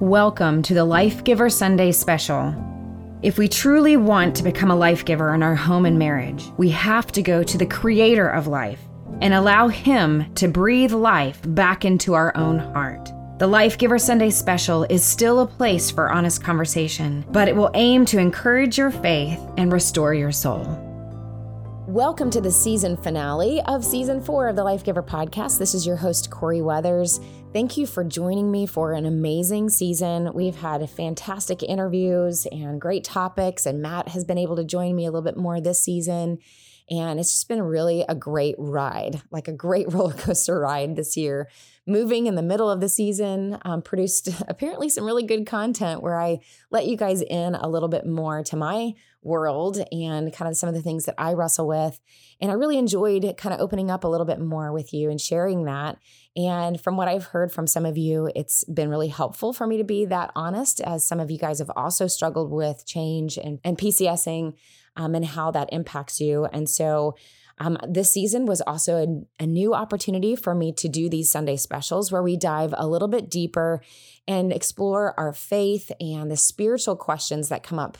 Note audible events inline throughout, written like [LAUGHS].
Welcome to the Life Giver Sunday special. If we truly want to become a life giver in our home and marriage, we have to go to the creator of life and allow him to breathe life back into our own heart. The Life Giver Sunday special is still a place for honest conversation, but it will aim to encourage your faith and restore your soul. Welcome to the season finale of season four of the Life Giver podcast. This is your host, Corie Weathers. Thank you for joining me for an amazing season. We've had fantastic interviews and great topics, and Matt has been able to join me a little bit more this season. And it's just been really a great ride, like a great [LAUGHS] roller coaster ride this year. Moving in the middle of the season um, produced [LAUGHS] apparently some really good content where I let you guys in a little bit more to my world and kind of some of the things that I wrestle with. And I really enjoyed kind of opening up a little bit more with you and sharing that. And from what I've heard from some of you, it's been really helpful for me to be that honest, as some of you guys have also struggled with change and, and PCSing um, and how that impacts you. And so um, this season was also a, a, new opportunity for me to do these Sunday specials where we dive a little bit deeper and explore our faith and the spiritual questions that come up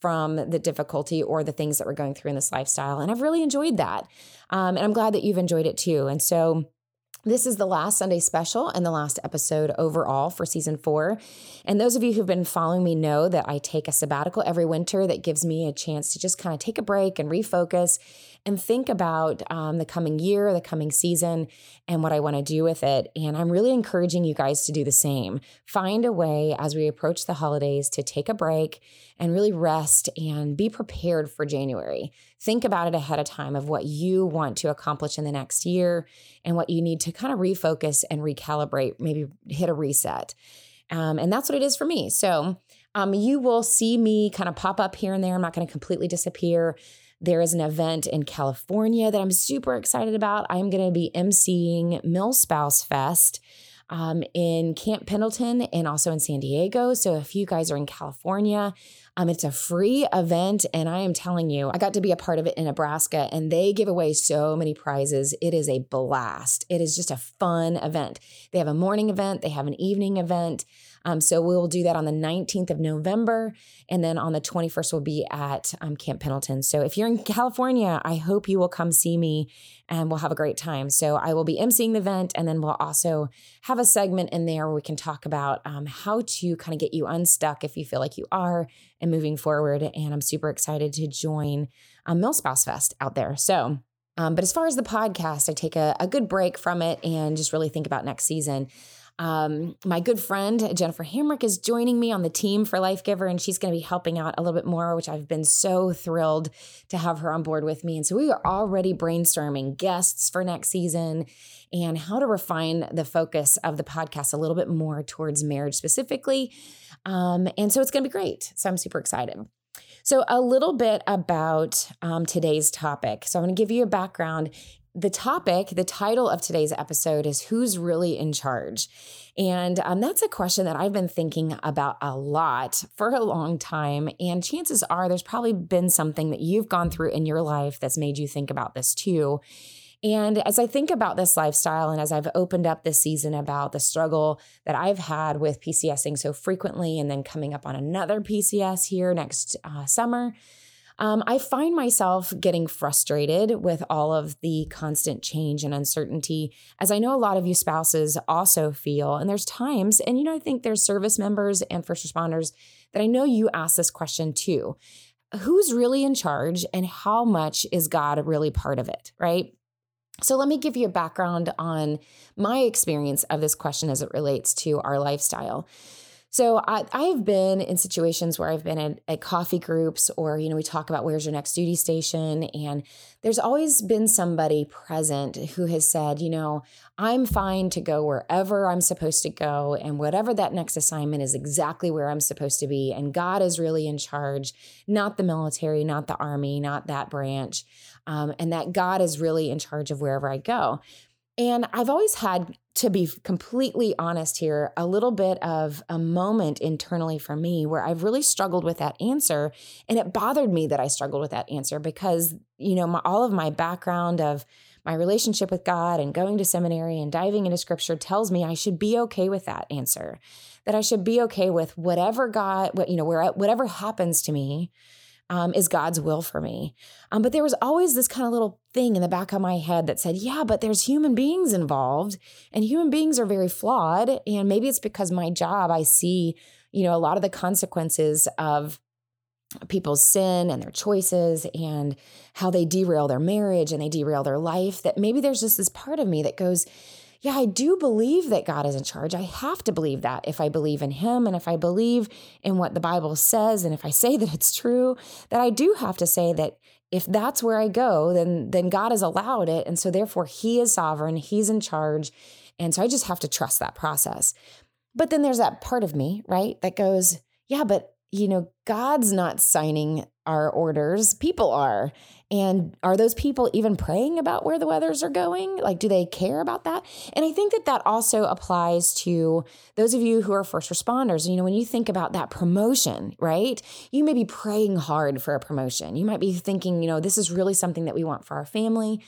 from the difficulty or the things that we're going through in this lifestyle. And I've really enjoyed that. Um, and I'm glad that you've enjoyed it too. And so, this is the last Sunday special and the last episode overall for season four. And those of you who've been following me know that I take a sabbatical every winter that gives me a chance to just kind of take a break and refocus and think about um, the coming year, the coming season, and what I want to do with it. And I'm really encouraging you guys to do the same. Find a way as we approach the holidays to take a break and really rest and be prepared for January. Think about it ahead of time of what you want to accomplish in the next year and what you need to kind of refocus and recalibrate, maybe hit a reset. Um, and that's what it is for me. So, um, you will see me kind of pop up here and there. I'm not going to completely disappear. There is an event in California that I'm super excited about. I'm going to be emceeing MilSpouse Fest um, in Camp Pendleton and also in San Diego. So if you guys are in California, um, it's a free event, and I am telling you, I got to be a part of it in Nebraska, and they give away so many prizes. It is a blast. It is just a fun event. They have a morning event, they have an evening event. Um, so we'll do that on the 19th of November. And then on the 21st, we'll be at um, Camp Pendleton. So if you're in California, I hope you will come see me and we'll have a great time. So I will be emceeing the event. And then we'll also have a segment in there where we can talk about um, how to kind of get you unstuck if you feel like you are and moving forward. And I'm super excited to join um, MilSpouse Fest out there. So, um, but as far as the podcast, I take a, a good break from it and just really think about next season. Um, my good friend Jennifer Hamrick is joining me on the team for Life Giver, and she's going to be helping out a little bit more, which I've been so thrilled to have her on board with me. And so we are already brainstorming guests for next season and how to refine the focus of the podcast a little bit more towards marriage specifically. Um, and so it's going to be great. So I'm super excited. So, a little bit about um, today's topic. So, I'm going to give you a background the topic, the title of today's episode is Who's Really in Charge? And um, that's a question that I've been thinking about a lot for a long time. And chances are there's probably been something that you've gone through in your life that's made you think about this too. And as I think about this lifestyle, and as I've opened up this season about the struggle that I've had with PCSing so frequently, and then coming up on another PCS here next uh, summer, um, I find myself getting frustrated with all of the constant change and uncertainty, as I know a lot of you spouses also feel. And there's times, and you know, I think there's service members and first responders that I know you ask this question too. Who's really in charge and how much is God really part of it, right? So, let me give you a background on my experience of this question as it relates to our lifestyle. So I, I've been in situations where I've been at, at, coffee groups or, you know, we talk about where's your next duty station. And there's always been somebody present who has said, you know, I'm fine to go wherever I'm supposed to go. And whatever that next assignment is exactly where I'm supposed to be. And God is really in charge, not the military, not the army, not that branch. Um, and that God is really in charge of wherever I go. And I've always had, to be completely honest here, a little bit of a moment internally for me where I've really struggled with that answer. And it bothered me that I struggled with that answer because, you know, my, all of my background of my relationship with God and going to seminary and diving into scripture tells me I should be okay with that answer. That I should be okay with whatever God, what you know, where whatever happens to me, um, is God's will for me. Um, but there was always this kind of little thing in the back of my head that said, yeah, but there's human beings involved and human beings are very flawed. And maybe it's because my job, I see, you know, a lot of the consequences of people's sin and their choices and how they derail their marriage and they derail their life that maybe there's just this part of me that goes yeah, I do believe that God is in charge. I have to believe that if I believe in Him and if I believe in what the Bible says and if I [LAUGHS] say that it's true, that I do have to say that if that's where I go, then then God has allowed it, and so therefore He is sovereign. He's in charge, and so I just have to trust that process. But then there's that part of me, right, that goes, yeah, but you know, God's not signing our orders, people are. And are those people even praying about where the weathers are going? Like, do they care about that? And I think that that also applies to those of you who are first responders. You know, when you think about that promotion, right? You may be praying hard for a promotion. You might be thinking, you know, this is really something that we want for our family.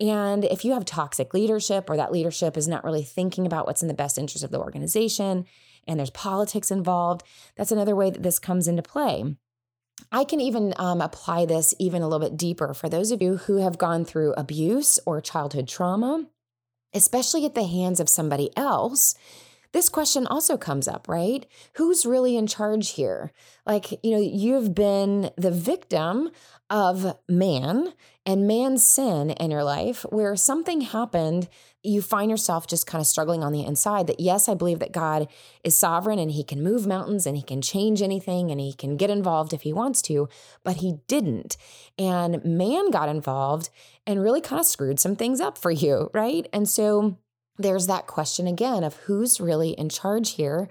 And if you have toxic leadership or that leadership is not really thinking about what's in the best interest of the organization and there's politics involved, that's another way that this comes into play. I can even um, apply this even a little bit deeper for those of you who have gone through abuse or childhood trauma, especially at the hands of somebody else. This question also comes up, right? Who's really in charge here? Like, you know, you've been the victim of man and man's sin in your life where something happened you find yourself just kind of struggling on the inside that yes i believe that god is sovereign and he can move mountains and he can change anything and he can get involved if he wants to but he didn't and man got involved and really kind of screwed some things up for you right and so there's that question again of who's really in charge here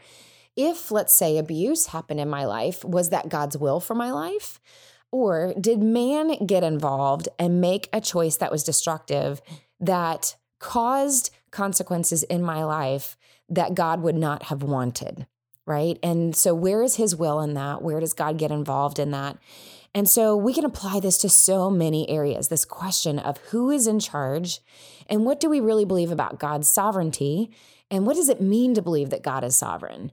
if let's say abuse happened in my life was that god's will for my life or did man get involved and make a choice that was destructive that caused consequences in my life that God would not have wanted? Right. And so, where is his will in that? Where does God get involved in that? And so, we can apply this to so many areas this question of who is in charge and what do we really believe about God's sovereignty? And what does it mean to believe that God is sovereign?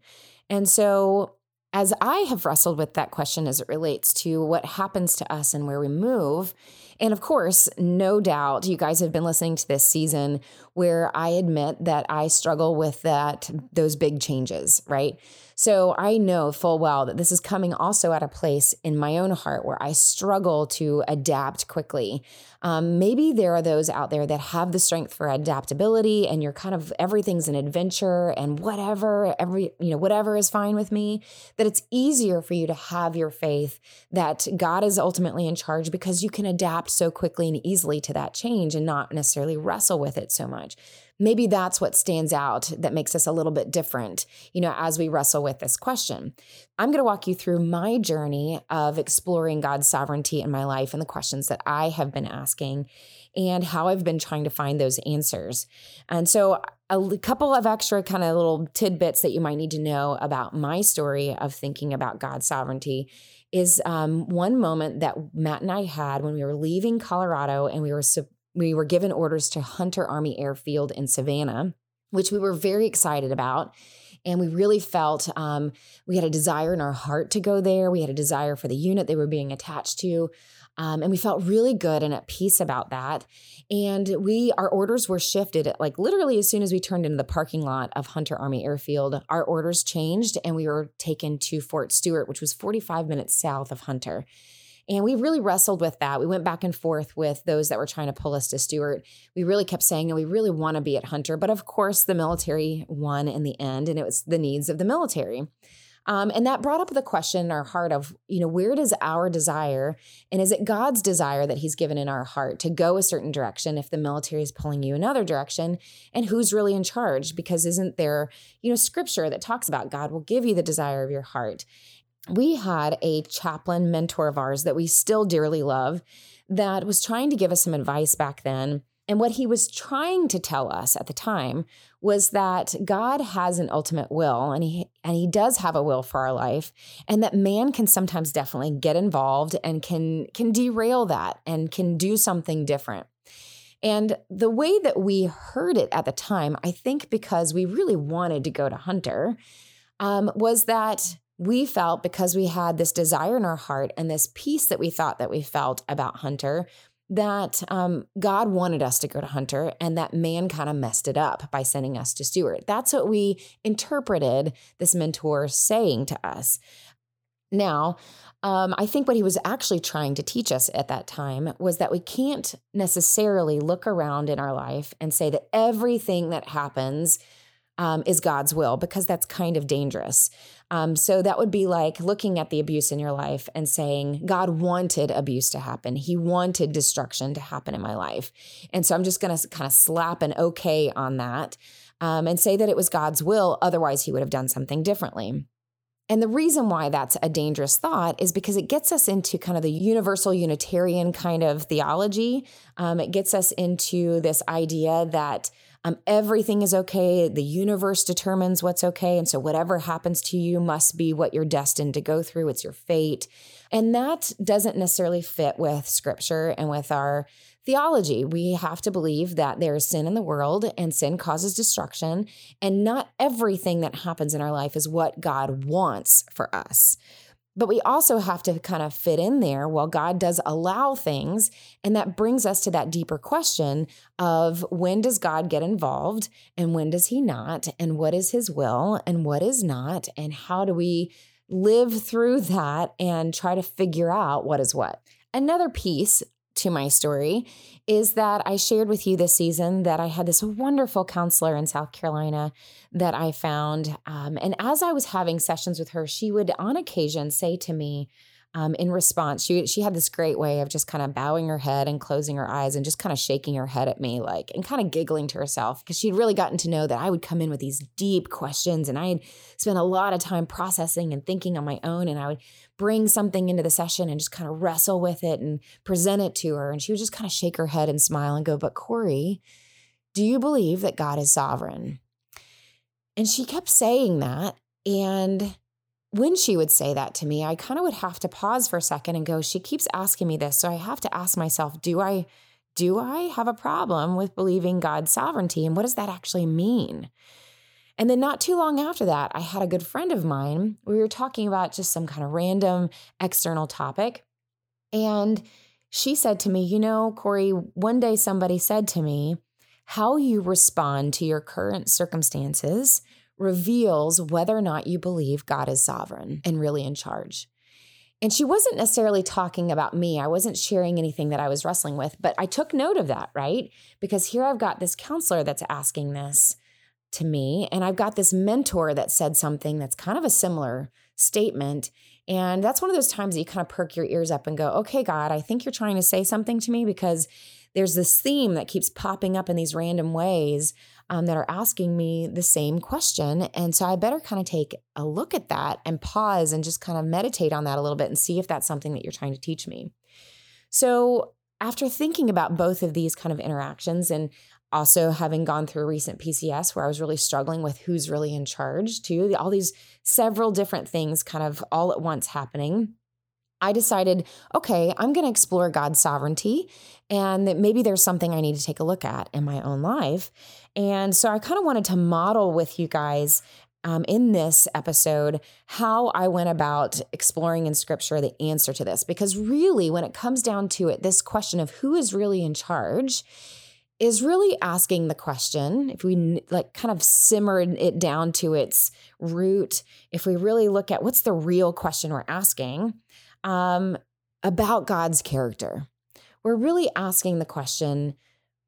And so, as I have wrestled with that question as it relates to what happens to us and where we move, and of course, no doubt you guys have been listening to this season where I admit that I struggle with that those big changes, right? So I know full well that this is coming also at a place in my own heart where I struggle to adapt quickly. Um, maybe there are those out there that have the strength for adaptability and you're kind of everything's an adventure and whatever, every, you know, whatever is fine with me, that it's easier for you to have your faith that God is ultimately in charge because you can adapt so quickly and easily to that change and not necessarily wrestle with it so much maybe that's what stands out that makes us a little bit different, you know, as we wrestle with this question. I'm going to walk you through my journey of exploring God's sovereignty in my life and the questions that I have been asking and how I've been trying to find those answers. And so, a couple of extra kind of little tidbits that you might need to know about my story of thinking about God's sovereignty is um, one moment that Matt and I had when we were leaving Colorado and we were we were given orders to Hunter Army Airfield in Savannah, which we were very excited about. And we really felt um, we had a desire in our heart to go there. We had a desire for the unit they were being attached to. Um, and we felt really good and at peace about that. And we, our orders were shifted like literally as soon as we turned into the parking lot of Hunter Army Airfield, our orders changed and we were taken to Fort Stewart, which was 45 minutes south of Hunter. And we really wrestled with that. We went back and forth with those that were trying to pull us to Stewart. We really kept saying, no, we really want to be at Hunter. But of course, the military won in the end, and it was the needs of the military. Um, and that brought up the question in our heart of, you know, where does our desire and is it God's desire that He's given in our heart to go a certain direction if the military is pulling you another direction? And who's really in charge? Because isn't there, you know, scripture that talks about God will give you the desire of your heart? We had a chaplain mentor of ours that we still dearly love that was trying to give us some advice back then. And what he was trying to tell us at the time was that God has an ultimate will and he and he does have a will for our life and that man can sometimes definitely get involved and can can derail that and can do something different. And the way that we heard it at the time, I think because we really wanted to go to Hunter, um, was that we felt because we had this desire in our heart and this peace that we thought that we felt about Hunter that um, God wanted us to go to Hunter and that man kind of messed it up by sending us to Stewart. That's what we interpreted this mentor saying to us. Now, um, I think what he was actually trying to teach us at that time was that we can't necessarily look around in our life and say that everything that happens um, is God's will because that's kind of dangerous. Um, so that would be like looking at the abuse in your life and saying, God wanted abuse to happen. He wanted destruction to happen in my life. And so I'm just going to kind of slap an okay on that um, and say that it was God's will. Otherwise, he would have done something differently. And the reason why that's a dangerous thought is because it gets us into kind of the universal Unitarian kind of theology. Um, it gets us into this idea that um, everything is okay. The universe determines what's okay. And so whatever happens to you must be what you're destined to go through. It's your fate. And that doesn't necessarily fit with scripture and with our theology. We have to believe that there is sin in the world and sin causes destruction. And not everything that happens in our life is what God wants for us. But we also have to kind of fit in there while God does allow things. And that brings us to that deeper question of when does God get involved and when does he not? And what is his will and what is not? And how do we live through that and try to figure out what is what? Another piece to my story is that I shared with you this season that I had this wonderful counselor in South Carolina that I found. Um, and as I was having sessions with her, she would on occasion say to me, um, in response, she she had this great way of just kind of bowing her head and closing her eyes and just kind of shaking her head at me, like and kind of giggling to herself because she'd really gotten to know that I would come in with these deep questions and I had spent a lot of time processing and thinking on my own, and I would bring something into the session and just kind of wrestle with it and present it to her, and she would just kind of shake her head and smile and go, "But Corie, do you believe that God is sovereign?" And she kept saying that, and when she would say that to me, I kind of would have to pause for a second and go, she keeps asking me this. So I have to ask myself, do I do I have a problem with believing God's sovereignty and what does that actually mean? And then not too long after that, I had a good friend of mine. We were talking about just some kind of random external topic. And she said to me, You know, Corie, one day somebody said to me, How you respond to your current circumstances reveals whether or not you believe God is sovereign and really in charge. And she wasn't necessarily talking about me. I wasn't sharing anything that I was wrestling with, but I took note of that, right? Because here I've got this counselor that's asking this to me, and I've got this mentor that said something that's kind of a similar statement. And that's one of those times that you kind of perk your ears up and go, okay, God, I think you're trying to say something to me because there's this theme that keeps popping up in these random ways um, that are asking me the same question. And so I better kind of take a look at that and pause and just kind of meditate on that a little bit and see if that's something that you're trying to teach me. So after thinking about both of these kind of interactions and also having gone through a recent PCS where I was really struggling with who's really in charge too, all these several different things kind of all at once happening. I decided, okay, I'm going to explore God's sovereignty and that maybe there's something I need to take a look at in my own life. And so I kind of wanted to model with you guys um, in this episode how I went about exploring in scripture the answer to this. Because really, when it comes down to it, this question of who is really in charge is really asking the question if we like kind of simmered it down to its root if we really look at what's the real question we're asking um, about God's character. We're really asking the question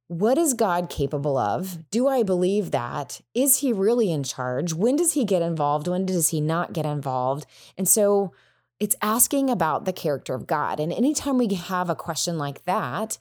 what is God capable of? Do I believe that? Is he really in charge? When does he get involved? When does he not get involved? And so it's asking about the character of God. And anytime we have a question like that,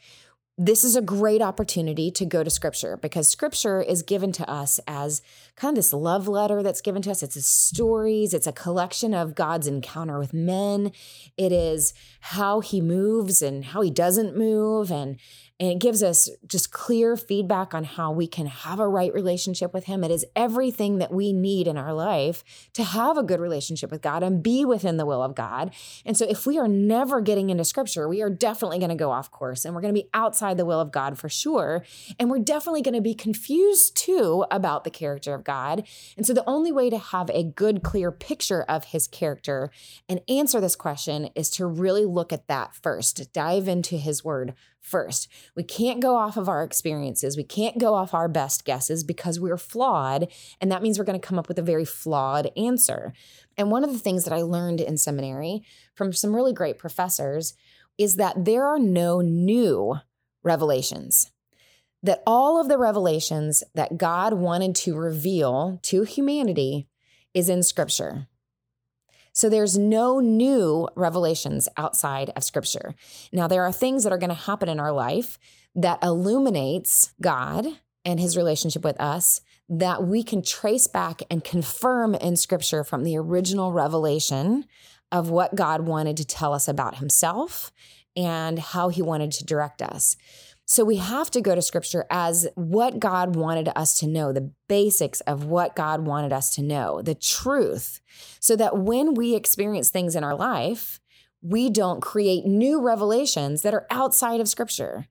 this is a great opportunity to go to scripture because scripture is given to us as kind of this love letter that's given to us. It's stories, it's a collection of God's encounter with men. It is how he moves and how he doesn't move and And it gives us just clear feedback on how we can have a right relationship with Him. It is everything that we need in our life to have a good relationship with God and be within the will of God. And so, if we are never getting into scripture, we are definitely going to go off course and we're going to be outside the will of God for sure. And we're definitely going to be confused too about the character of God. And so, the only way to have a good, clear picture of His character and answer this question is to really look at that first, dive into His word first. We can't go off of our experiences. We can't go off our best guesses because we're flawed. And that means we're going to come up with a very flawed answer. And one of the things that I learned in seminary from some really great professors is that there are no new revelations. That all of the revelations that God wanted to reveal to humanity is in scripture. So there's no new revelations outside of scripture. Now, there are things that are going to happen in our life that illuminates God and his relationship with us that we can trace back and confirm in scripture from the original revelation of what God wanted to tell us about himself and how he wanted to direct us. So we have to go to scripture as what God wanted us to know, the basics of what God wanted us to know, the truth, so that when we experience things in our life, we don't create new revelations that are outside of scripture,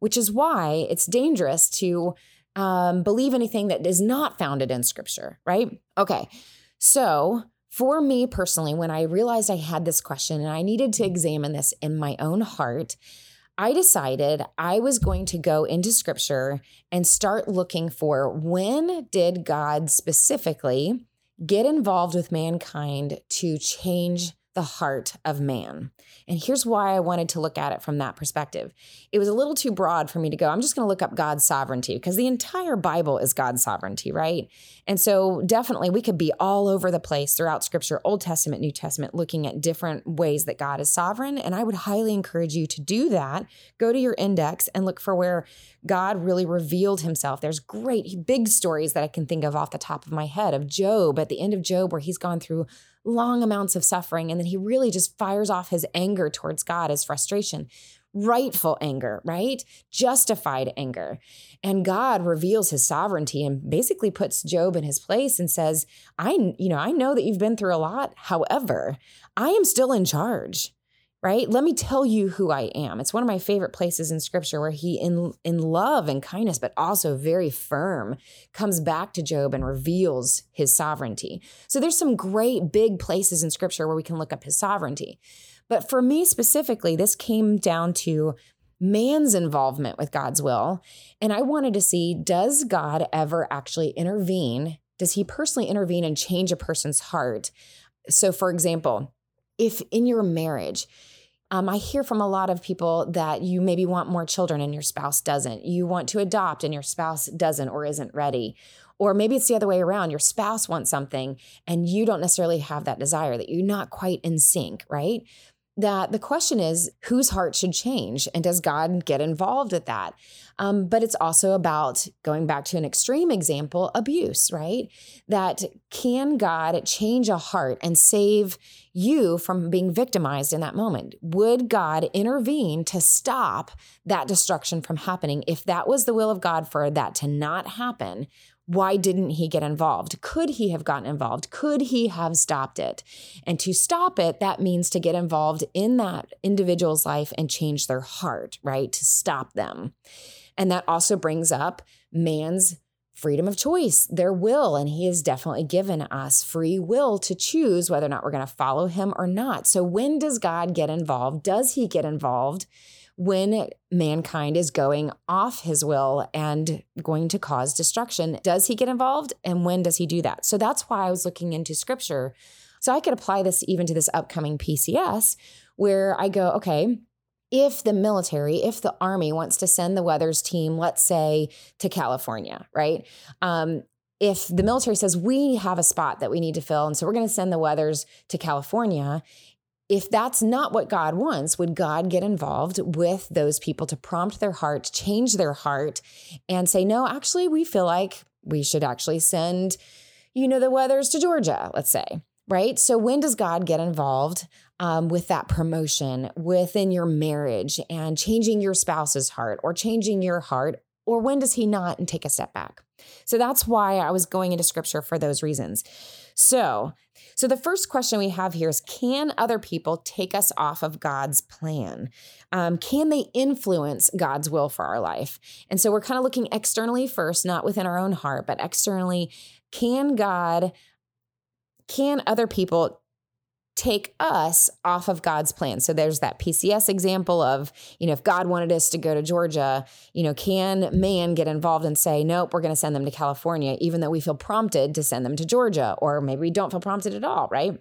which is why it's dangerous to um, believe anything that is not founded in scripture, right? Okay. So, for me personally, when I realized I had this question and I needed to examine this in my own heart, I decided I was going to go into scripture and start looking for when did God specifically get involved with mankind to change the heart of man. And here's why I wanted to look at it from that perspective. It was a little too broad for me to go, I'm just going to look up God's sovereignty because the entire Bible is God's sovereignty, right? And so definitely we could be all over the place throughout scripture, Old Testament, New Testament, looking at different ways that God is sovereign. And I would highly encourage you to do that. Go to your index and look for where God really revealed himself. There's great big stories that I can think of off the top of my head of Job at the end of Job, where he's gone through long amounts of suffering. And then he really just fires off his anger towards God, his frustration, rightful anger, right? Justified anger. And God reveals his sovereignty and basically puts Job in his place and says, I, you know, I know that you've been through a lot. However, I am still in charge right? Let me tell you who I am. It's one of my favorite places in scripture where he in in love and kindness but also very firm comes back to Job and reveals his sovereignty. So there's some great big places in scripture where we can look up his sovereignty. But for me specifically, this came down to man's involvement with God's will, and I wanted to see does God ever actually intervene? Does he personally intervene and change a person's heart? So for example, if in your marriage um, I hear from a lot of people that you maybe want more children and your spouse doesn't. You want to adopt and your spouse doesn't or isn't ready. Or maybe it's the other way around. Your spouse wants something and you don't necessarily have that desire, that you're not quite in sync, right? That the question is whose heart should change and does God get involved with that? Um, but it's also about going back to an extreme example abuse, right? That can God change a heart and save you from being victimized in that moment? Would God intervene to stop that destruction from happening if that was the will of God for that to not happen? Why didn't he get involved? Could he have gotten involved? Could he have stopped it? And to stop it, that means to get involved in that individual's life and change their heart, right? To stop them. And that also brings up man's freedom of choice, their will. And he has definitely given us free will to choose whether or not we're going to follow him or not. So when does God get involved? Does he get involved? When mankind is going off his will and going to cause destruction. Does he get involved? And when does he do that? So that's why I was looking into scripture. So I could apply this even to this upcoming PCS, where I go, okay, if the military, if the army wants to send the weathers team, let's say to California, right? Um, if the military says we have a spot that we need to fill, and so we're going to send the weathers to California, if that's not what God wants, would God get involved with those people to prompt their heart, change their heart, and say, no, actually, we feel like we should actually send, you know, the weathers to Georgia, let's say. right? So when does God get involved um, with that promotion within your marriage and changing your spouse's heart or changing your heart? Or when does he not and take a step back? So that's why I was going into scripture for those reasons. So, so the first question we have here is can other people take us off of God's plan? Um, can they influence God's will for our life? And so we're kind of looking externally first, not within our own heart, but externally. Can God, can other people take us off of God's plan. So there's that PCS example of, you know, if God wanted us to go to Georgia, you know, can man get involved and say, nope, we're going to send them to California, even though we feel prompted to send them to Georgia, or maybe we don't feel prompted at all, right?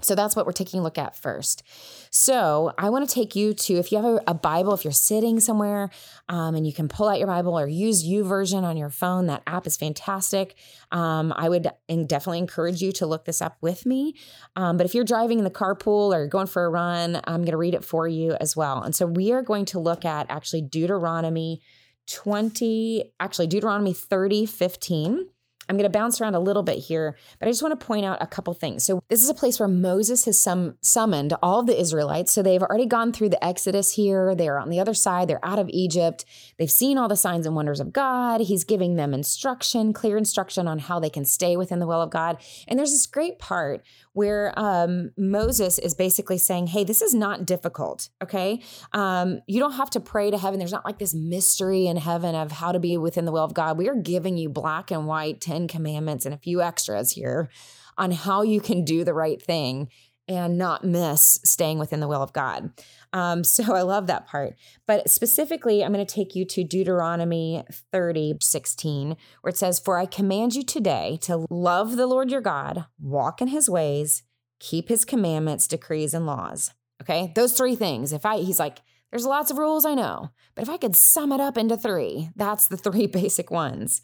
So that's what we're taking a look at first. So I want to take you to if you have a, a Bible, if you're sitting somewhere um, and you can pull out your Bible or use U YouVersion on your phone, that app is fantastic. Um, I would definitely encourage you to look this up with me. Um, but if you're driving in the carpool or going for a run, I'm going to read it for you as well. And so we are going to look at actually Deuteronomy 20, actually Deuteronomy 30, 15. I'm going to bounce around a little bit here, but I just want to point out a couple things. So, this is a place where Moses has sum- summoned all of the Israelites. So, they've already gone through the Exodus here. They're on the other side, they're out of Egypt. They've seen all the signs and wonders of God. He's giving them instruction, clear instruction on how they can stay within the will of God. And there's this great part where um, Moses is basically saying, Hey, this is not difficult. Okay. Um, you don't have to pray to heaven. There's not like this mystery in heaven of how to be within the will of God. We are giving you black and white 10 commandments and a few extras here on how you can do the right thing and not miss staying within the will of God. Um, [LAUGHS] so I love that part. But specifically, I'm going to take you to Deuteronomy 30, 16, where it says, For I command you today to love the Lord your God, walk in his ways, keep his commandments, decrees, and laws. Okay, those three things. If I, he's like, there's lots of rules, I know, but if I could sum it up into three, that's the three [LAUGHS] basic ones.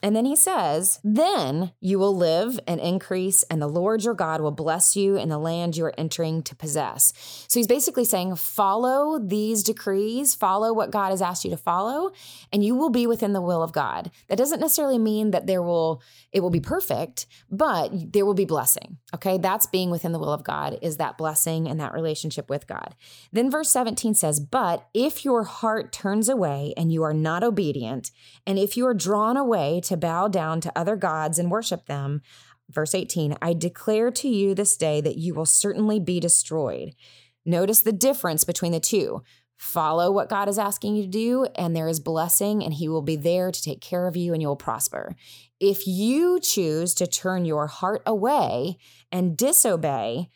And then he says, Then you will live and increase, and the Lord your God will bless you in the land you are entering to possess. So he's basically saying, Follow these decrees, follow what God has asked you to follow, and you will be within the will of God. That doesn't necessarily mean that there will, it will be perfect, but there will be blessing. Okay. That's being within the will of God, is that blessing and that relationship with God. Then verse 17 says, But if your heart turns away and you are not obedient, and if you are drawn away, to bow down to other gods and worship them. Verse 18 I declare to you this day that you will certainly be destroyed. Notice the difference between the two. Follow what God is asking you to do, and there is blessing, and He will be there to take care of you, and you will prosper. If you choose to turn your heart away and disobey,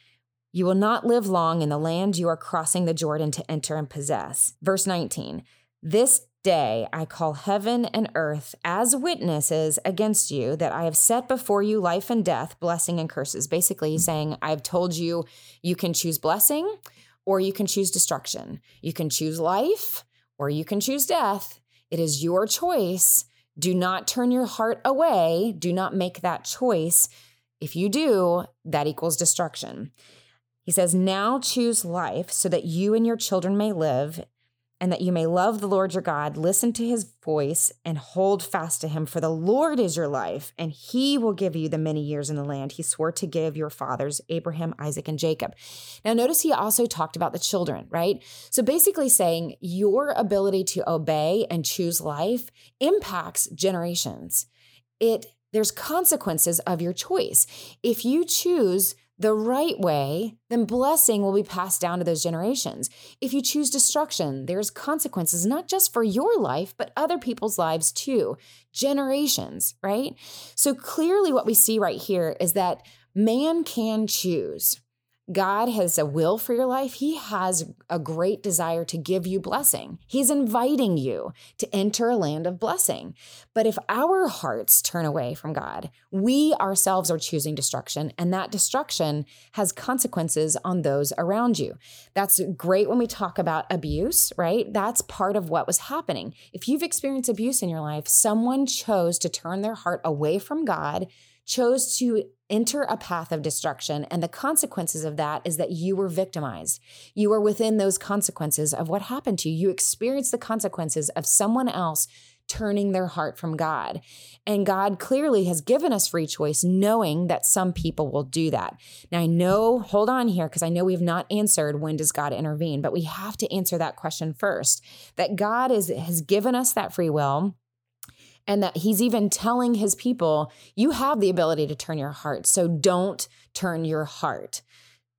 you will not live long in the land you are crossing the Jordan to enter and possess. Verse 19 This day I call heaven and earth as witnesses against you that I have set before you life and death, blessing and curses. Basically, saying, I've told you you can choose blessing or you can choose destruction. You can choose life or you can choose death. It is your choice. Do not turn your heart away. Do not make that choice. If you do, that equals destruction. He says, Now choose life so that you and your children may live and that you may love the Lord your God, listen to his voice, and hold fast to him. For the Lord is your life, and he will give you the many years in the land he swore to give your fathers, Abraham, Isaac, and Jacob. Now, notice he also talked about the children, right? So basically saying your ability to obey and choose life impacts generations. It there's consequences of your choice. If you choose the right way, then blessing will be passed down to those generations. If you choose destruction, there's consequences not just for your life, but other people's lives too. Generations, right? So clearly, what we see right here is that man can choose. God has a will for your life. He has a great desire to give you blessing. He's inviting you to enter a land of blessing. But if our hearts turn away from God, we ourselves are choosing destruction, and that destruction has consequences on those around you. That's great when we talk about abuse, right? That's part of what was happening. If you've experienced abuse in your life, someone chose to turn their heart away from God chose to enter a path of destruction. And the consequences of that is that you were victimized. You were within those consequences of what happened to you. You experienced the consequences of someone else turning their heart from God. And God clearly has given us free choice, knowing that some people will do that. Now, I know, hold on here, because I know we have not answered when does God intervene, but we have to answer that question first that God is, has given us that free will and that he's even telling his people, you have the ability to turn your heart. So don't turn your heart.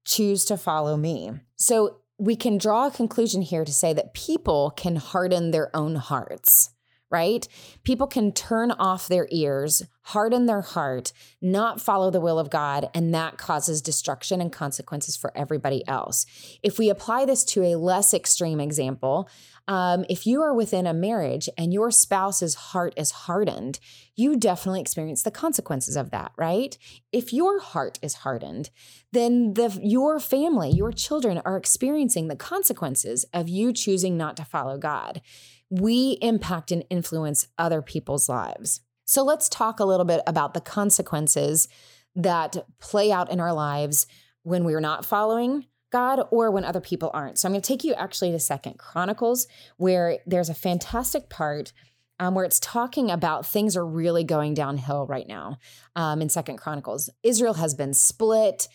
Choose to follow me. So we can draw a conclusion here to say that people can harden their own hearts right? People can turn off their ears, harden their heart, not follow the will of God, and that causes destruction and consequences for everybody else. If we apply this to a less extreme example, um, if you are within a marriage and your spouse's heart is hardened, you definitely experience the consequences of that, right? If your heart is hardened, then the your family, your children are experiencing the consequences of you choosing not to follow God we impact and influence other people's lives. So let's talk a little bit about the consequences that play out in our lives when we're not following God or when other people aren't. So I'm going to take you actually to Second Chronicles, where there's a fantastic part um, where it's talking about things are really going downhill right now um, in Second Chronicles. Israel has been split,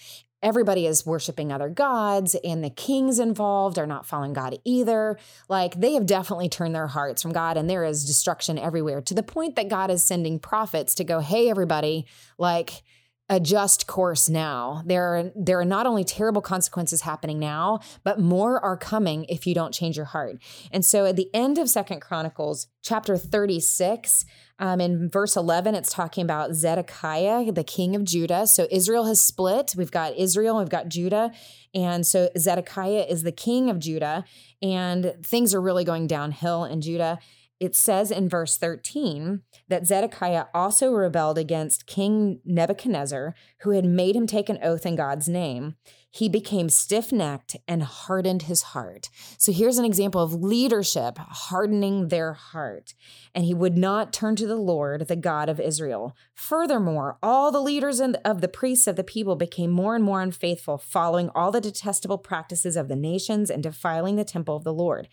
everybody is worshiping other gods and the kings involved are not following God either. Like they have definitely turned their hearts from God and there is destruction everywhere to the point that God is sending prophets to go, "Hey everybody, like adjust course now. There are there are not only terrible consequences happening now, but more are coming if you don't change your heart. And so at the end of Second Chronicles, chapter 36, um, in verse 11, it's talking about Zedekiah, the king of Judah. So Israel has split. We've got Israel, we've got Judah. And so Zedekiah is the king of Judah, and things are really going downhill in Judah it says in verse 13 that Zedekiah also rebelled against King Nebuchadnezzar, who had made him take an oath in God's name. He became stiff necked and hardened his heart. So here's an example of leadership hardening their heart. And he would not turn to the Lord, the God of Israel. Furthermore, all the leaders and of the priests of the people became more and more unfaithful, following all the detestable practices of the nations and defiling the temple of the Lord.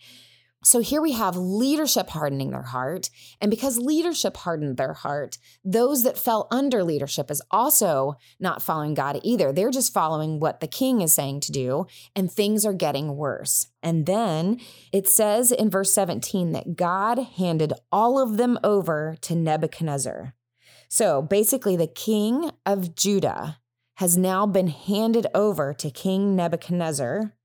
So here we have leadership hardening their heart. And because leadership hardened their heart, those that fell under leadership is also not following God either. They're just following what the king is saying to do, and things are getting worse. And then it says in verse 17 that God handed all of them over to Nebuchadnezzar. So basically, the king of Judah has now been handed over to King Nebuchadnezzar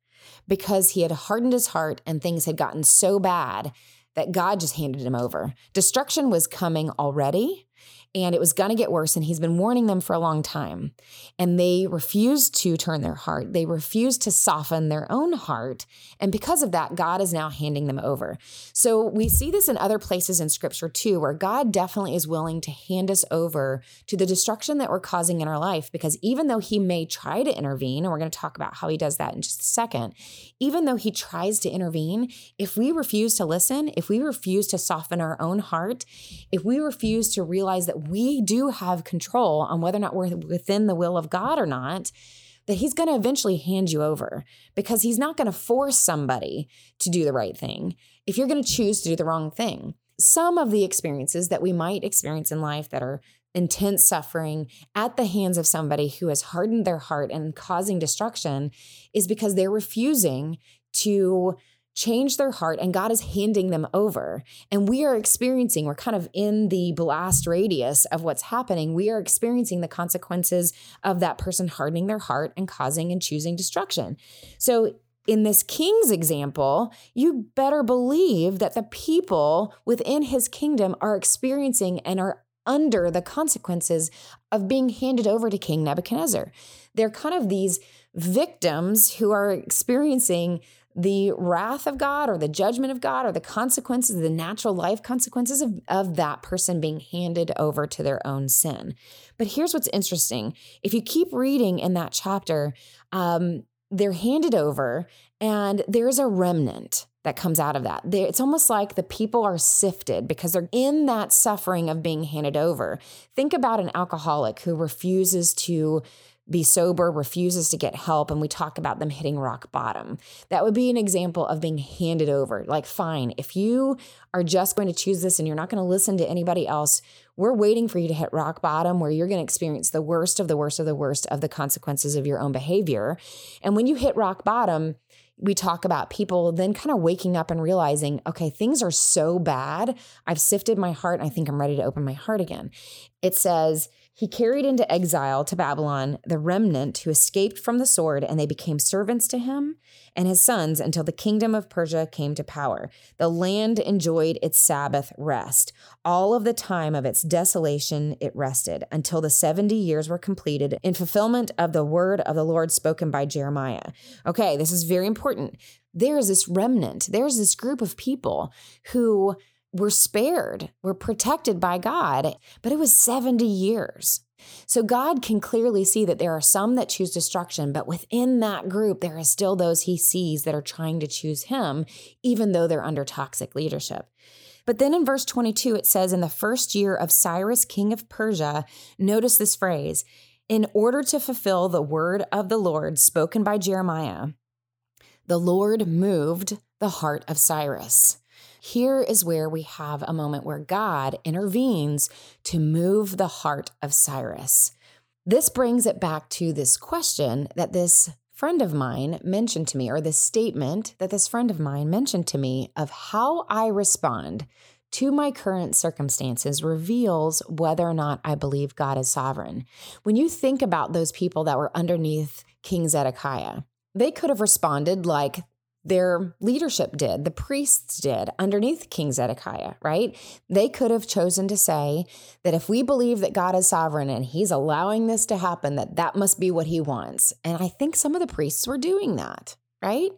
because he had hardened his heart and things had gotten so bad that God just handed him over. Destruction was coming already and it was going to get worse. And he's been warning them for a long time. And they refused to turn their heart, they refused to soften their own heart. And because of that, God is now handing them over. So we see this in other places in scripture too, where God definitely is willing to hand us over to the destruction that we're causing in our life. Because even though he may try to intervene, and we're going to talk about how he does that in just a second, even though he tries to intervene, if we refuse to listen, if we refuse to soften our own heart, if we refuse to realize that we do have control on whether or not we're within the will of God or not, that He's going to eventually hand you over because He's not going to force somebody to do the right thing if you're going to choose to do the wrong thing. Some of the experiences that we might experience in life that are intense suffering at the hands of somebody who has hardened their heart and causing destruction is because they're refusing to change their heart and God is handing them over. And we are experiencing, we're kind of in the blast radius of what's happening. We are experiencing the consequences of that person hardening their heart and causing and choosing destruction. So, in this king's example, you better believe that the people within his kingdom are experiencing and are under the consequences of being handed over to King Nebuchadnezzar. They're kind of these victims who are experiencing the wrath of God or the judgment of God or the consequences, the natural life consequences of, of that person being handed over to their own sin. But here's what's interesting if you keep reading in that chapter, um, they're handed over and there's a remnant that comes out of that. It's almost like the people are sifted because they're in that suffering of being handed over. Think about an alcoholic who refuses to be sober, refuses to get help, and we talk about them hitting rock bottom. That would be an example of being handed over. Like, fine, if you are just going to choose this and you're not going to listen to anybody else, we're waiting for you to hit rock bottom where you're going to experience the worst of the worst of the worst of the consequences of your own behavior. And when you hit rock bottom, we talk about people then kind of waking up and realizing, okay, things are so bad. I've sifted my heart and I think I'm ready to open my heart again. It says, he carried into exile to Babylon the remnant who escaped from the sword, and they became servants to him and his sons until the kingdom of Persia came to power. The land enjoyed its Sabbath rest. All of the time of its desolation it rested until the 70 years were completed in fulfillment of the word of the Lord spoken by Jeremiah. Okay, this is very important. There is this remnant, there's this group of people who were spared, we were protected by God, but it was 70 years. So God can clearly see that there are some that choose destruction, but within that group, there are still those he sees that are trying to choose him, even though they're under toxic leadership. But then in verse 22, it says, In the first year of Cyrus, king of Persia, notice this phrase, in order to fulfill the word of the Lord spoken by Jeremiah, the Lord moved the heart of Cyrus. Here is where we have a moment where God intervenes to move the heart of Cyrus. This brings it back to this question that this friend of mine mentioned to me, or this statement that this friend of mine mentioned to me of how I respond to my current circumstances reveals whether or not I believe God is sovereign. When you think about those people that were underneath King Zedekiah, they could have responded like their leadership did, the priests did underneath King Zedekiah, right? They could have chosen to say that if we believe that God is sovereign and he's allowing this to happen, that that must be what he wants. And I think some of the priests were doing that, right?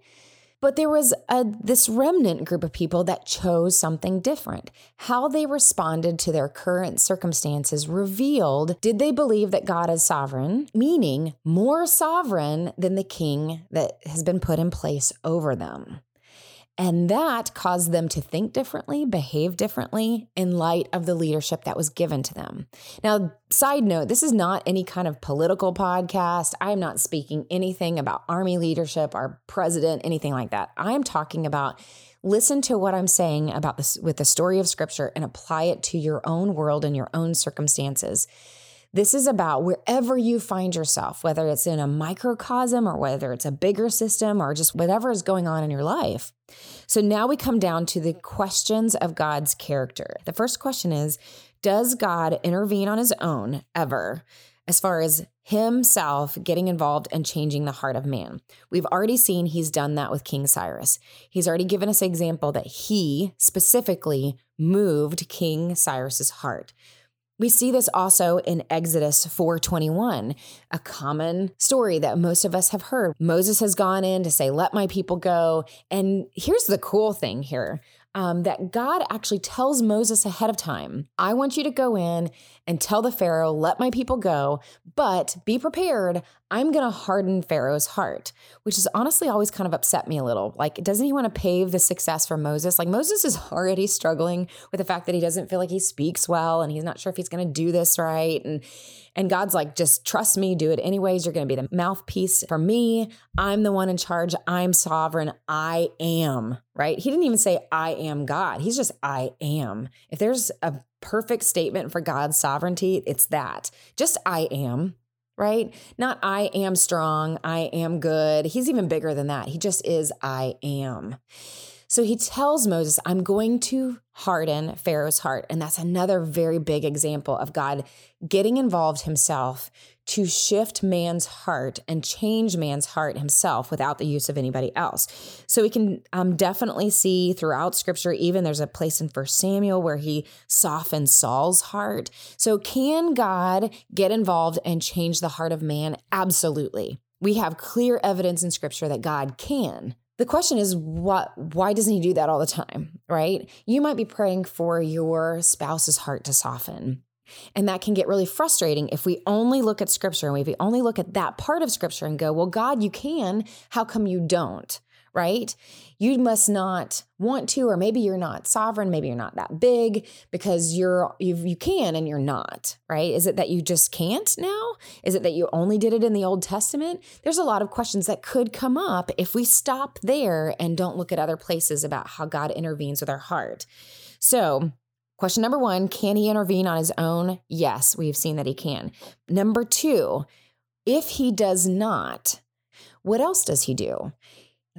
But there was a, this remnant group of people that chose something different. How they responded to their current circumstances revealed did they believe that God is sovereign, meaning more sovereign than the king that has been put in place over them. And that caused them to think differently, behave differently in light of the leadership that was given to them. Now, side note, this is not any kind of political podcast. I'm not speaking anything about army leadership, our president, anything like that. I'm talking about listen to what I'm saying about this with the story of scripture and apply it to your own world and your own circumstances. This is about wherever you find yourself, whether it's in a microcosm or whether it's a bigger system or just whatever is going on in your life. So now we come down to the questions of God's character. The first question is Does God intervene on his own ever? As far as himself getting involved and changing the heart of man. We've already seen he's done that with King Cyrus. He's already given us an example that he specifically moved King Cyrus's heart. We see this also in Exodus 4:21, a common story that most of us have heard. Moses has gone in to say, "Let my people go." And here's the cool thing here um, that God actually tells Moses ahead of time, I want you to go in and tell the Pharaoh, let my people go, but be prepared. I'm going to harden Pharaoh's heart, which has honestly always kind of upset me a little. Like, doesn't he want to pave the success for Moses? Like, Moses is already struggling with the fact that he doesn't feel like he speaks well and he's not sure if he's going to do this right. And and God's like, just trust me, do it anyways. You're going to be the mouthpiece for me. I'm the one in charge. I'm sovereign. I am, right? He didn't even say, I am God. He's just, I am. If there's a perfect statement for God's sovereignty, it's that. Just, I am, right? Not I am strong, I am good. He's even bigger than that. He just is I am. So he tells Moses, I'm going to harden Pharaoh's heart. And that's another very big example of God getting involved himself to shift man's heart and change man's heart himself without the use of anybody else. So we can um, definitely see throughout scripture, even there's a place in First Samuel where he softens Saul's heart. So can God get involved and change the heart of man? Absolutely. We have clear evidence in scripture that God can. The question is what why doesn't he do that all the time, right? You might be praying for your spouse's heart to soften. And that can get really frustrating if we only look at scripture and we only look at that part of scripture and go, well, God, you can. How come you don't? Right? You must not want to, or maybe you're not sovereign, maybe you're not that big because you're you you can and you're not, right? Is it that you just can't now? Is it that you only did it in the Old Testament? There's a lot of questions that could come up if we stop there and don't look at other places about how God intervenes with our heart. So, question number one Can he intervene on his own? Yes, we've seen that he can. Number two, if he does not, what else does he do?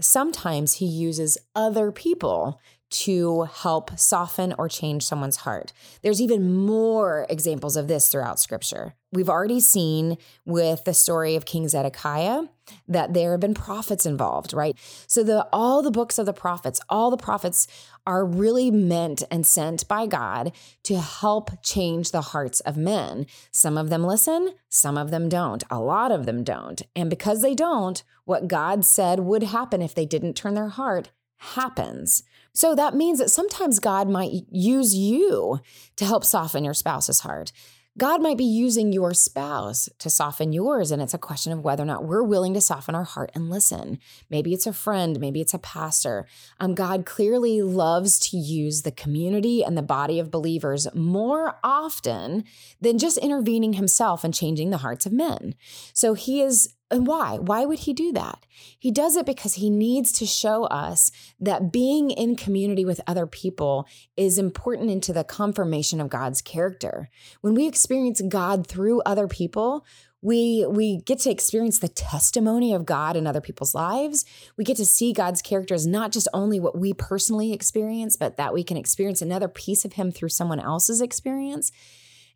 Sometimes he uses other people to help soften or change someone's heart. There's even more examples of this throughout scripture. We've already seen with the story of King Zedekiah that there have been prophets involved, right? So the all the books of the prophets, all the prophets are really meant and sent by God to help change the hearts of men. Some of them listen, some of them don't. A lot of them don't. And because they don't, what God said would happen if they didn't turn their heart happens. So that means that sometimes God might use you to help soften your spouse's heart. God might be using your spouse to soften yours. And it's a question of whether or not we're willing to soften our heart and listen. Maybe it's a friend, maybe it's a pastor. Um, God clearly loves to use the community and the body of believers more often than just intervening himself and changing the hearts of men. So he is and why? Why would he do that? He does it because he needs to show us that being in community with other people is important into the confirmation of God's character. When we experience God through other people, we we get to experience the testimony of God in other people's lives. We get to see God's character as not just only what we personally experience, but that we can experience another piece of him through someone else's experience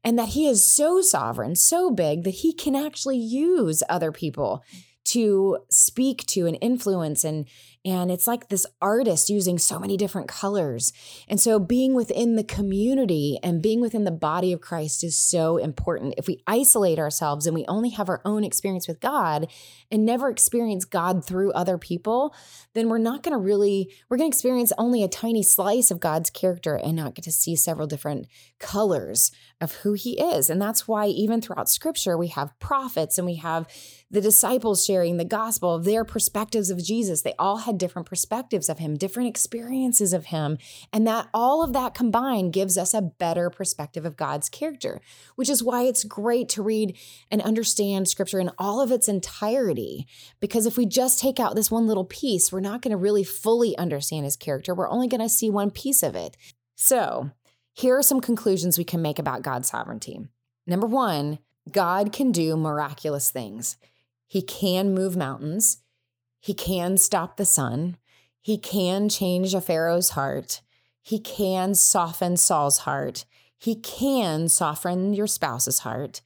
and that he is so sovereign, so big that he can actually use other people to speak to and influence and and it's like this artist using so many different colors. And so being within the community and being within the body of Christ is so important. If we isolate ourselves and we only have our own experience with God and never experience God through other people, then we're not going to really we're going to experience only a tiny slice of God's character and not get to see several different colors of who he is. And that's why even throughout scripture we have prophets and we have the disciples sharing the gospel their perspectives of Jesus. They all had different perspectives of him, different experiences of him. And that all of that combined gives us a better perspective of God's character, which is why it's great to read and understand scripture in all of its entirety. Because if we just take out this one little piece, we're not going to really fully understand his character. We're only going to see one piece of it. So, here are some conclusions we can make about God's sovereignty. Number one, God can do miraculous things. He can move mountains. He can stop the sun. He can change a Pharaoh's heart. He can soften Saul's heart. He can soften your spouse's heart.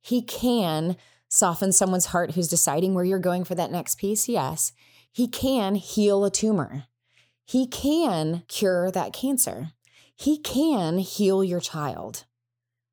He can soften someone's heart who's deciding where you're going for that next piece. Yes. He can heal a tumor. He can cure that cancer. He can heal your child,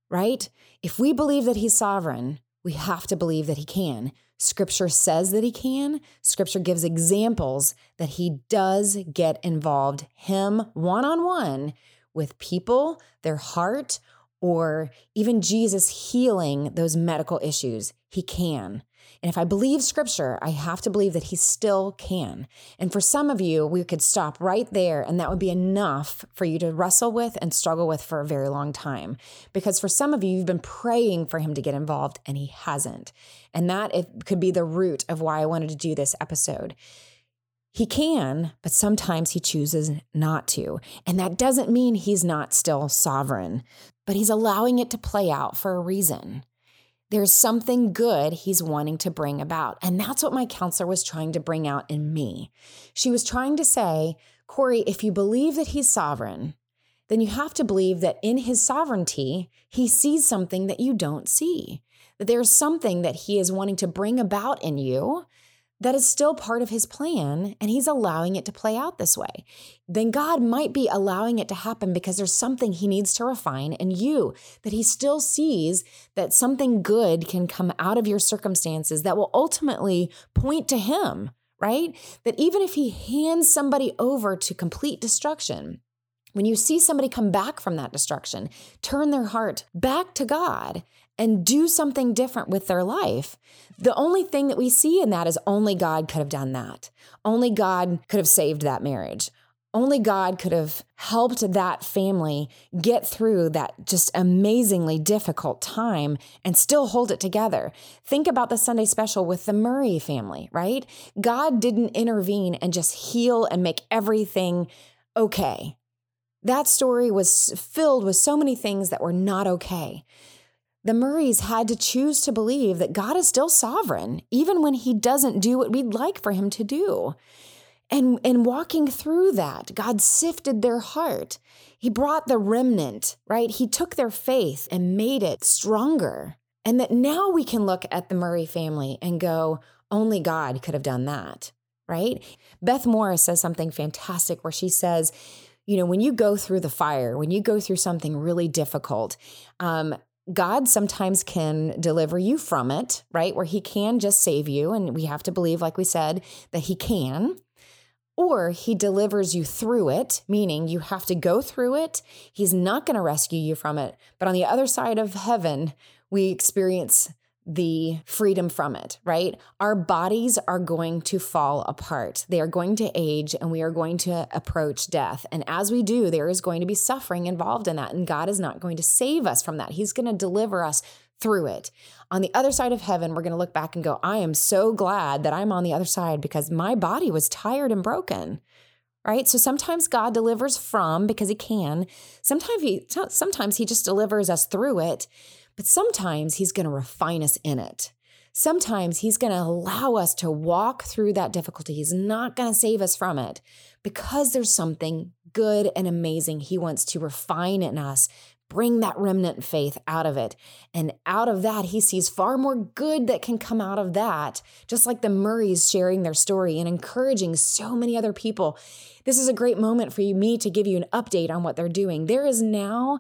right? If we believe that he's sovereign, we have to believe that he can. Scripture says that he can. Scripture gives examples that he does get involved, him one on one, with people, their heart, or even Jesus healing those medical issues. He can. And if I believe scripture, I have to believe that he still can. And for some of you, we could stop right there, and that would be enough for you to wrestle with and struggle with for a very long time. Because for some of you, you've been praying for him to get involved, and he hasn't. And that it could be the root of why I wanted to do this episode. He can, but sometimes he chooses not to. And that doesn't mean he's not still sovereign, but he's allowing it to play out for a reason. There's something good he's wanting to bring about. And that's what my counselor was trying to bring out in me. She was trying to say, Corie, if you believe that he's sovereign, then you have to believe that in his sovereignty, he sees something that you don't see. That there's something that he is wanting to bring about in you that is still part of his plan and he's allowing it to play out this way, then God might be allowing it to happen because there's something he needs to refine in you, that he still sees that something good can come out of your circumstances that will ultimately point to him, right? That even if he hands somebody over to complete destruction, when you see somebody come back from that destruction, turn their heart back to God and do something different with their life. The only thing that we see in that is only God could have done that. Only God could have saved that marriage. Only God could have helped that family get through that just amazingly difficult time and still hold it together. Think about the Sunday special with the Murray family, right? God didn't intervene and just heal and make everything okay. That story was filled with so many things that were not okay. The Murrays had to choose to believe that God is still sovereign, even when he doesn't do what we'd like for him to do. And, and walking through that, God sifted their heart. He brought the remnant, right? He took their faith and made it stronger. And that now we can look at the Murray family and go, only God could have done that, right? Beth Moore says something fantastic where she says, you know, when you go through the fire, when you go through something really difficult, um, God sometimes can deliver you from it, right? Where he can just save you. And we have to believe, like we said, that he can or he delivers you through it, meaning you have to go through it. He's not going to rescue you from it. But on the other side of heaven, we experience the freedom from it, right? Our bodies are going to fall apart. They are going to age and we are going to approach death. And as we do, there is going to be suffering involved in that. And God is not going to save us from that. He's going to deliver us through it. On the other side of heaven, we're going to look back and go, I am so glad that I'm on the other side because my body was tired and broken. Right? So sometimes God delivers from because he can. Sometimes he sometimes he just delivers us through it, but sometimes he's going to refine us in it. Sometimes he's going to allow us to walk through that difficulty. He's not going to save us from it because there's something good and amazing he wants to refine in us bring that remnant faith out of it. And out of that, he sees far more good that can come out of that, just like the Murrays sharing their story and encouraging so many other people. This is a great moment for you, me to give you an update on what they're doing. There is now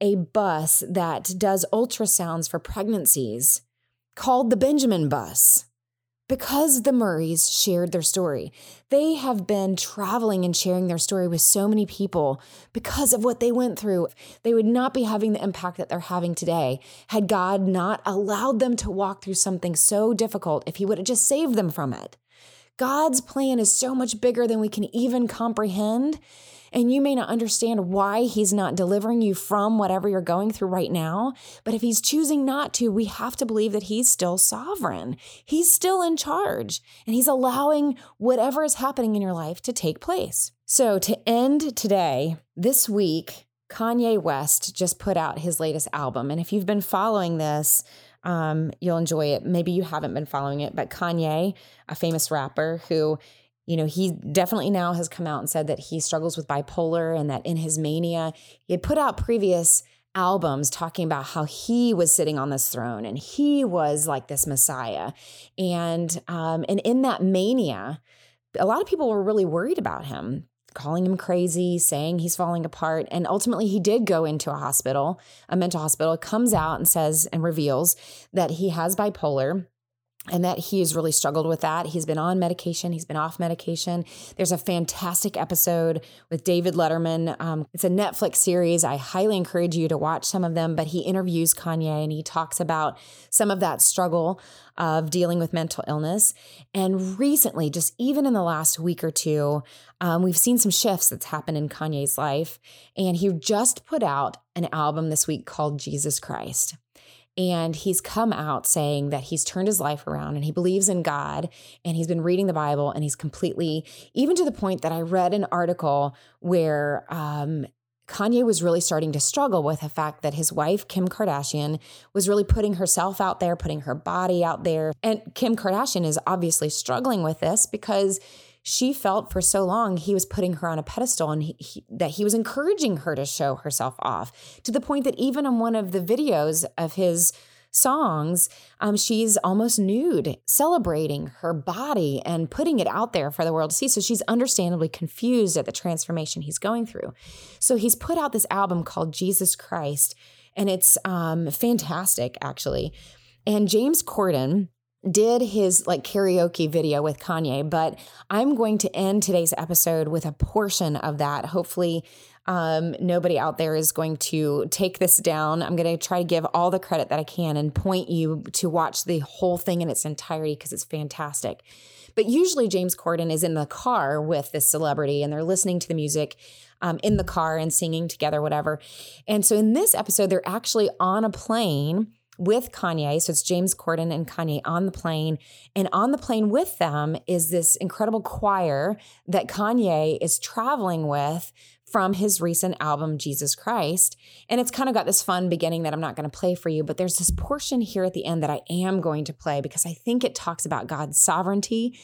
a bus that does ultrasounds for pregnancies called the Benjamin Bus because the Murrays shared their story. They have been traveling and sharing their story with so many people because of what they went through. They would not be having the impact that they're having today had God not allowed them to walk through something so difficult if He would have just saved them from it. God's plan is so much bigger than we can even comprehend. And you may not understand why he's not delivering you from whatever you're going through right now. But if he's choosing not to, we have to believe that he's still sovereign. He's still in charge and he's allowing whatever is happening in your life to take place. So to end today, this week, Kanye West just put out his latest album. And if you've been following this, um, you'll enjoy it. Maybe you haven't been following it, but Kanye, a famous rapper who you know, he definitely now has come out and said that he struggles with bipolar and that in his mania, he had put out previous albums talking about how he was sitting on this throne and he was like this messiah. And um, and in that mania, a lot of people were really worried about him calling him crazy, saying he's falling apart. And ultimately, he did go into a hospital, a mental hospital, comes out and says and reveals that he has bipolar and that he has really struggled with that. He's been on medication, he's been off medication. There's a fantastic episode with David Letterman. Um, it's a Netflix series. I highly encourage you to watch some of them, but he interviews Kanye and he talks about some of that struggle of dealing with mental illness. And recently, just even in the last week or two, um, we've seen some shifts that's happened in Kanye's life. And he just put out an album this week called Jesus Christ. And he's come out saying that he's turned his life around and he believes in God and he's been reading the Bible and he's completely, even to the point that I read an article where um, Kanye was really starting to struggle with the fact that his wife, Kim Kardashian, was really putting herself out there, putting her body out there. And Kim Kardashian is obviously struggling with this because she felt for so long he was putting her on a pedestal and he, he, that he was encouraging her to show herself off to the point that even in one of the videos of his songs, um, she's almost nude, celebrating her body and putting it out there for the world to see. So she's understandably confused at the transformation he's going through. So he's put out this album called Jesus Christ, and it's um, fantastic, actually. And James Corden, did his like karaoke video with Kanye, but I'm going to end today's episode with a portion of that. Hopefully, Um, nobody out there is going to take this down. I'm going to try to give all the credit that I can and point you to watch the whole thing in its entirety because it's fantastic. But usually, James Corden is in the car with this celebrity and they're listening to the music um, in the car and singing together, whatever. And so in this episode, they're actually on a plane with Kanye. So it's James Corden and Kanye on the plane. And on the plane with them is this incredible choir that Kanye is traveling with from his recent album, Jesus Christ. And it's kind of got this fun beginning that I'm not going to play for you, but there's this portion here at the end that I am going to play because I think it talks about God's sovereignty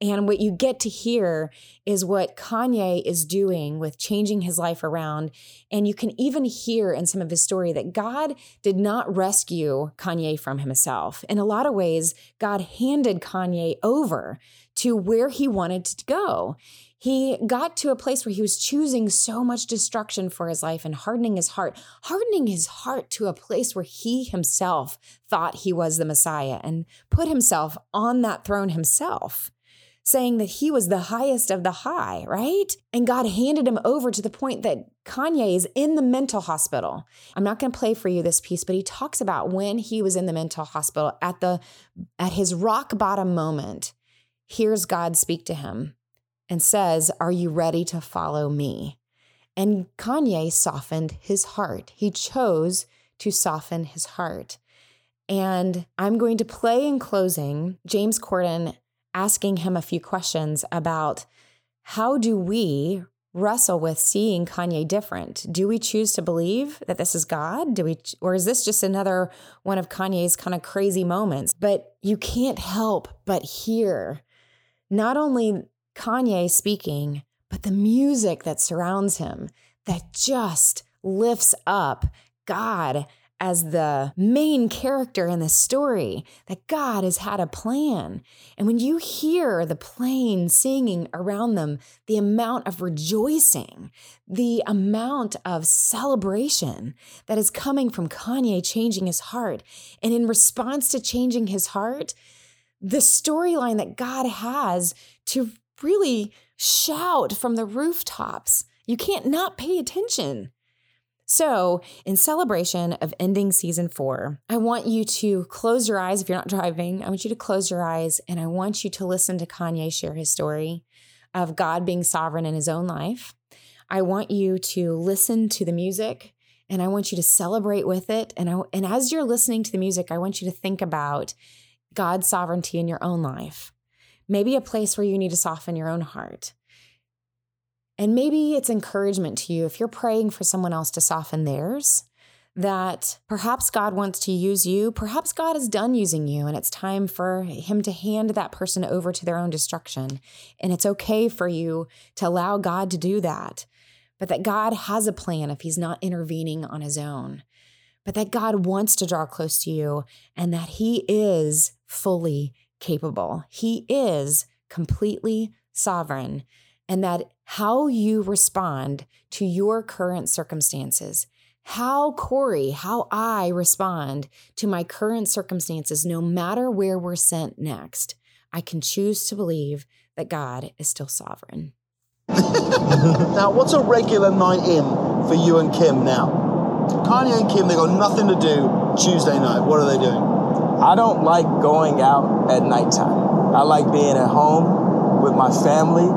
and what you get to hear is what Kanye is doing with changing his life around. And you can even hear in some of his story that God did not rescue Kanye from himself. In a lot of ways, God handed Kanye over to where he wanted to go. He got to a place where he was choosing so much destruction for his life and hardening his heart, hardening his heart to a place where he himself thought he was the Messiah and put himself on that throne himself saying that he was the highest of the high, right? And God handed him over to the point that Kanye is in the mental hospital. I'm not going to play for you this piece, but he talks about when he was in the mental hospital at the at his rock bottom moment. Hears God speak to him and says, "Are you ready to follow me?" And Kanye softened his heart. He chose to soften his heart. And I'm going to play in closing James Corden asking him a few questions about how do we wrestle with seeing Kanye different? Do we choose to believe that this is God? Do we or is this just another one of Kanye's kind of crazy moments? But you can't help but hear not only Kanye speaking, but the music that surrounds him that just lifts up God as the main character in the story, that God has had a plan. And when you hear the plane singing around them, the amount of rejoicing, the amount of celebration that is coming from Kanye changing his heart. And in response to changing his heart, the storyline that God has to really shout from the rooftops. You can't not pay attention. So, in celebration of ending season four, I want you to close your eyes if you're not driving. I want you to close your eyes and I want you to listen to Kanye share his story of God being sovereign in his own life. I want you to listen to the music and I want you to celebrate with it. And, I, and as you're listening to the music, I want you to think about God's sovereignty in your own life. Maybe a place where you need to soften your own heart. And maybe it's encouragement to you if you're praying for someone else to soften theirs, that perhaps God wants to use you. Perhaps God is done using you and it's time for Him to hand that person over to their own destruction. And it's okay for you to allow God to do that, but that God has a plan if He's not intervening on His own. But that God wants to draw close to you and that He is fully capable. He is completely sovereign and that how you respond to your current circumstances, how Corie, how I respond to my current circumstances, no matter where we're sent next, I can choose to believe that God is still sovereign. [LAUGHS] now, what's a regular night in for you and Kim now? Kanye and Kim, they got nothing to do Tuesday night. What are they doing? I don't like going out at nighttime. I like being at home with my family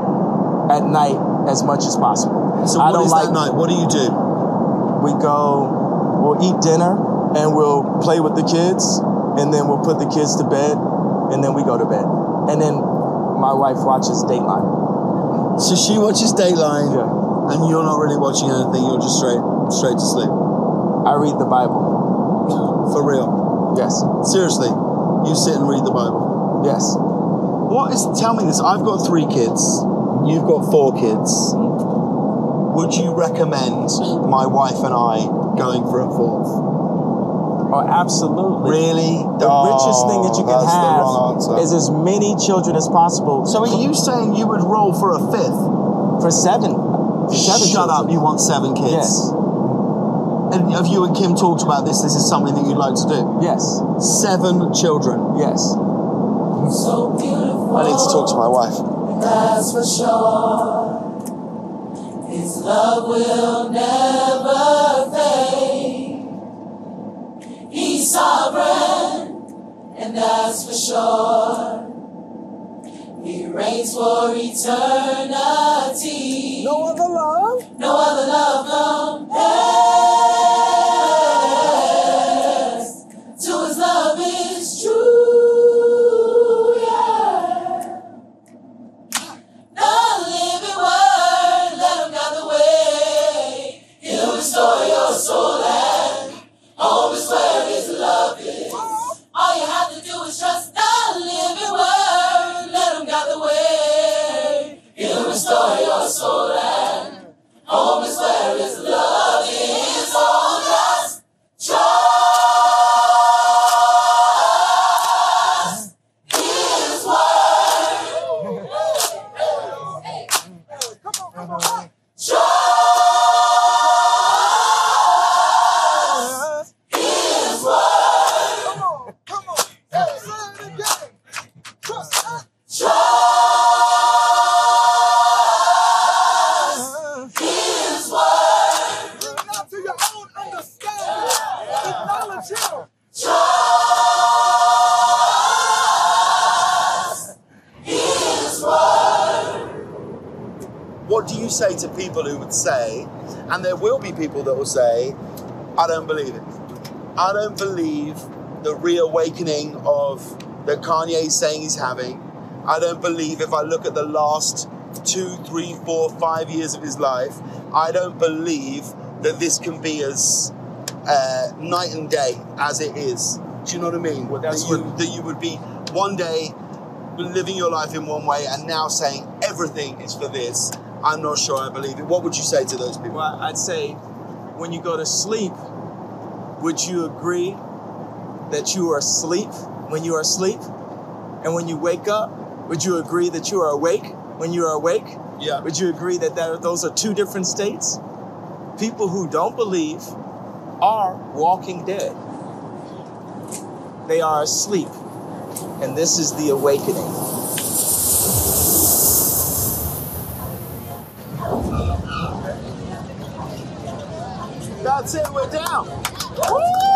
at night as much as possible. So I don't like night. What do you do? We go, we'll eat dinner, and we'll play with the kids, and then we'll put the kids to bed, and then we go to bed, and then my wife watches Dateline. So she watches Dateline, yeah. and you're not really watching anything. You're just straight straight to sleep. I read the Bible. For real? Yes. Seriously, you sit and read the Bible. Yes. What is? Tell me this. I've got three kids. You've got four kids. Would you recommend my wife and I going for a fourth? Oh, absolutely. Really? The oh, richest thing that you can have is as many children as possible. So are you saying you would roll for a fifth? For seven. seven Shut children. up, you want seven kids. Yes. And have you and Kim talked about this? This is something that you'd like to do? Yes. Seven children? Yes. I need to talk to my wife. That's for sure. His love will never fade. He's sovereign, and that's for sure. He reigns for eternity. No other love. No other love compares restore that will say, I don't believe it. I don't believe the reawakening of that Kanye is saying he's having. I don't believe if I look at the last two, three, four, five years of his life, I don't believe that this can be as uh, night and day as it is. Do you know what I mean? Well, that, you, what- that you would be one day living your life in one way and now saying everything is for this. I'm not sure I believe it. What would you say to those people? Well, I'd say when you go to sleep, would you agree that you are asleep when you are asleep? And when you wake up, would you agree that you are awake when you are awake? Yeah. Would you agree that, that those are two different states? People who don't believe are walking dead. They are asleep. And this is the awakening. That's it, we're down.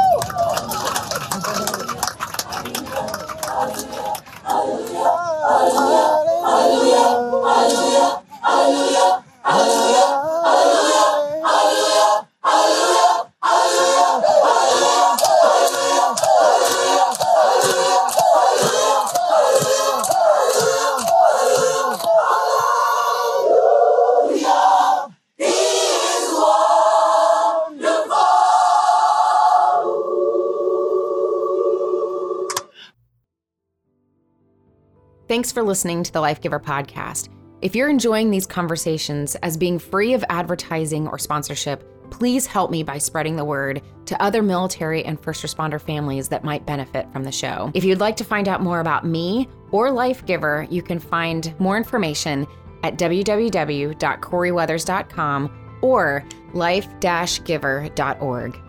Thanks for listening to the Life Giver podcast. If you're enjoying these conversations as being free of advertising or sponsorship, please help me by spreading the word to other military and first responder families that might benefit from the show. If you'd like to find out more about me or Life Giver, you can find more information at www.corieweathers.com or life-giver.org.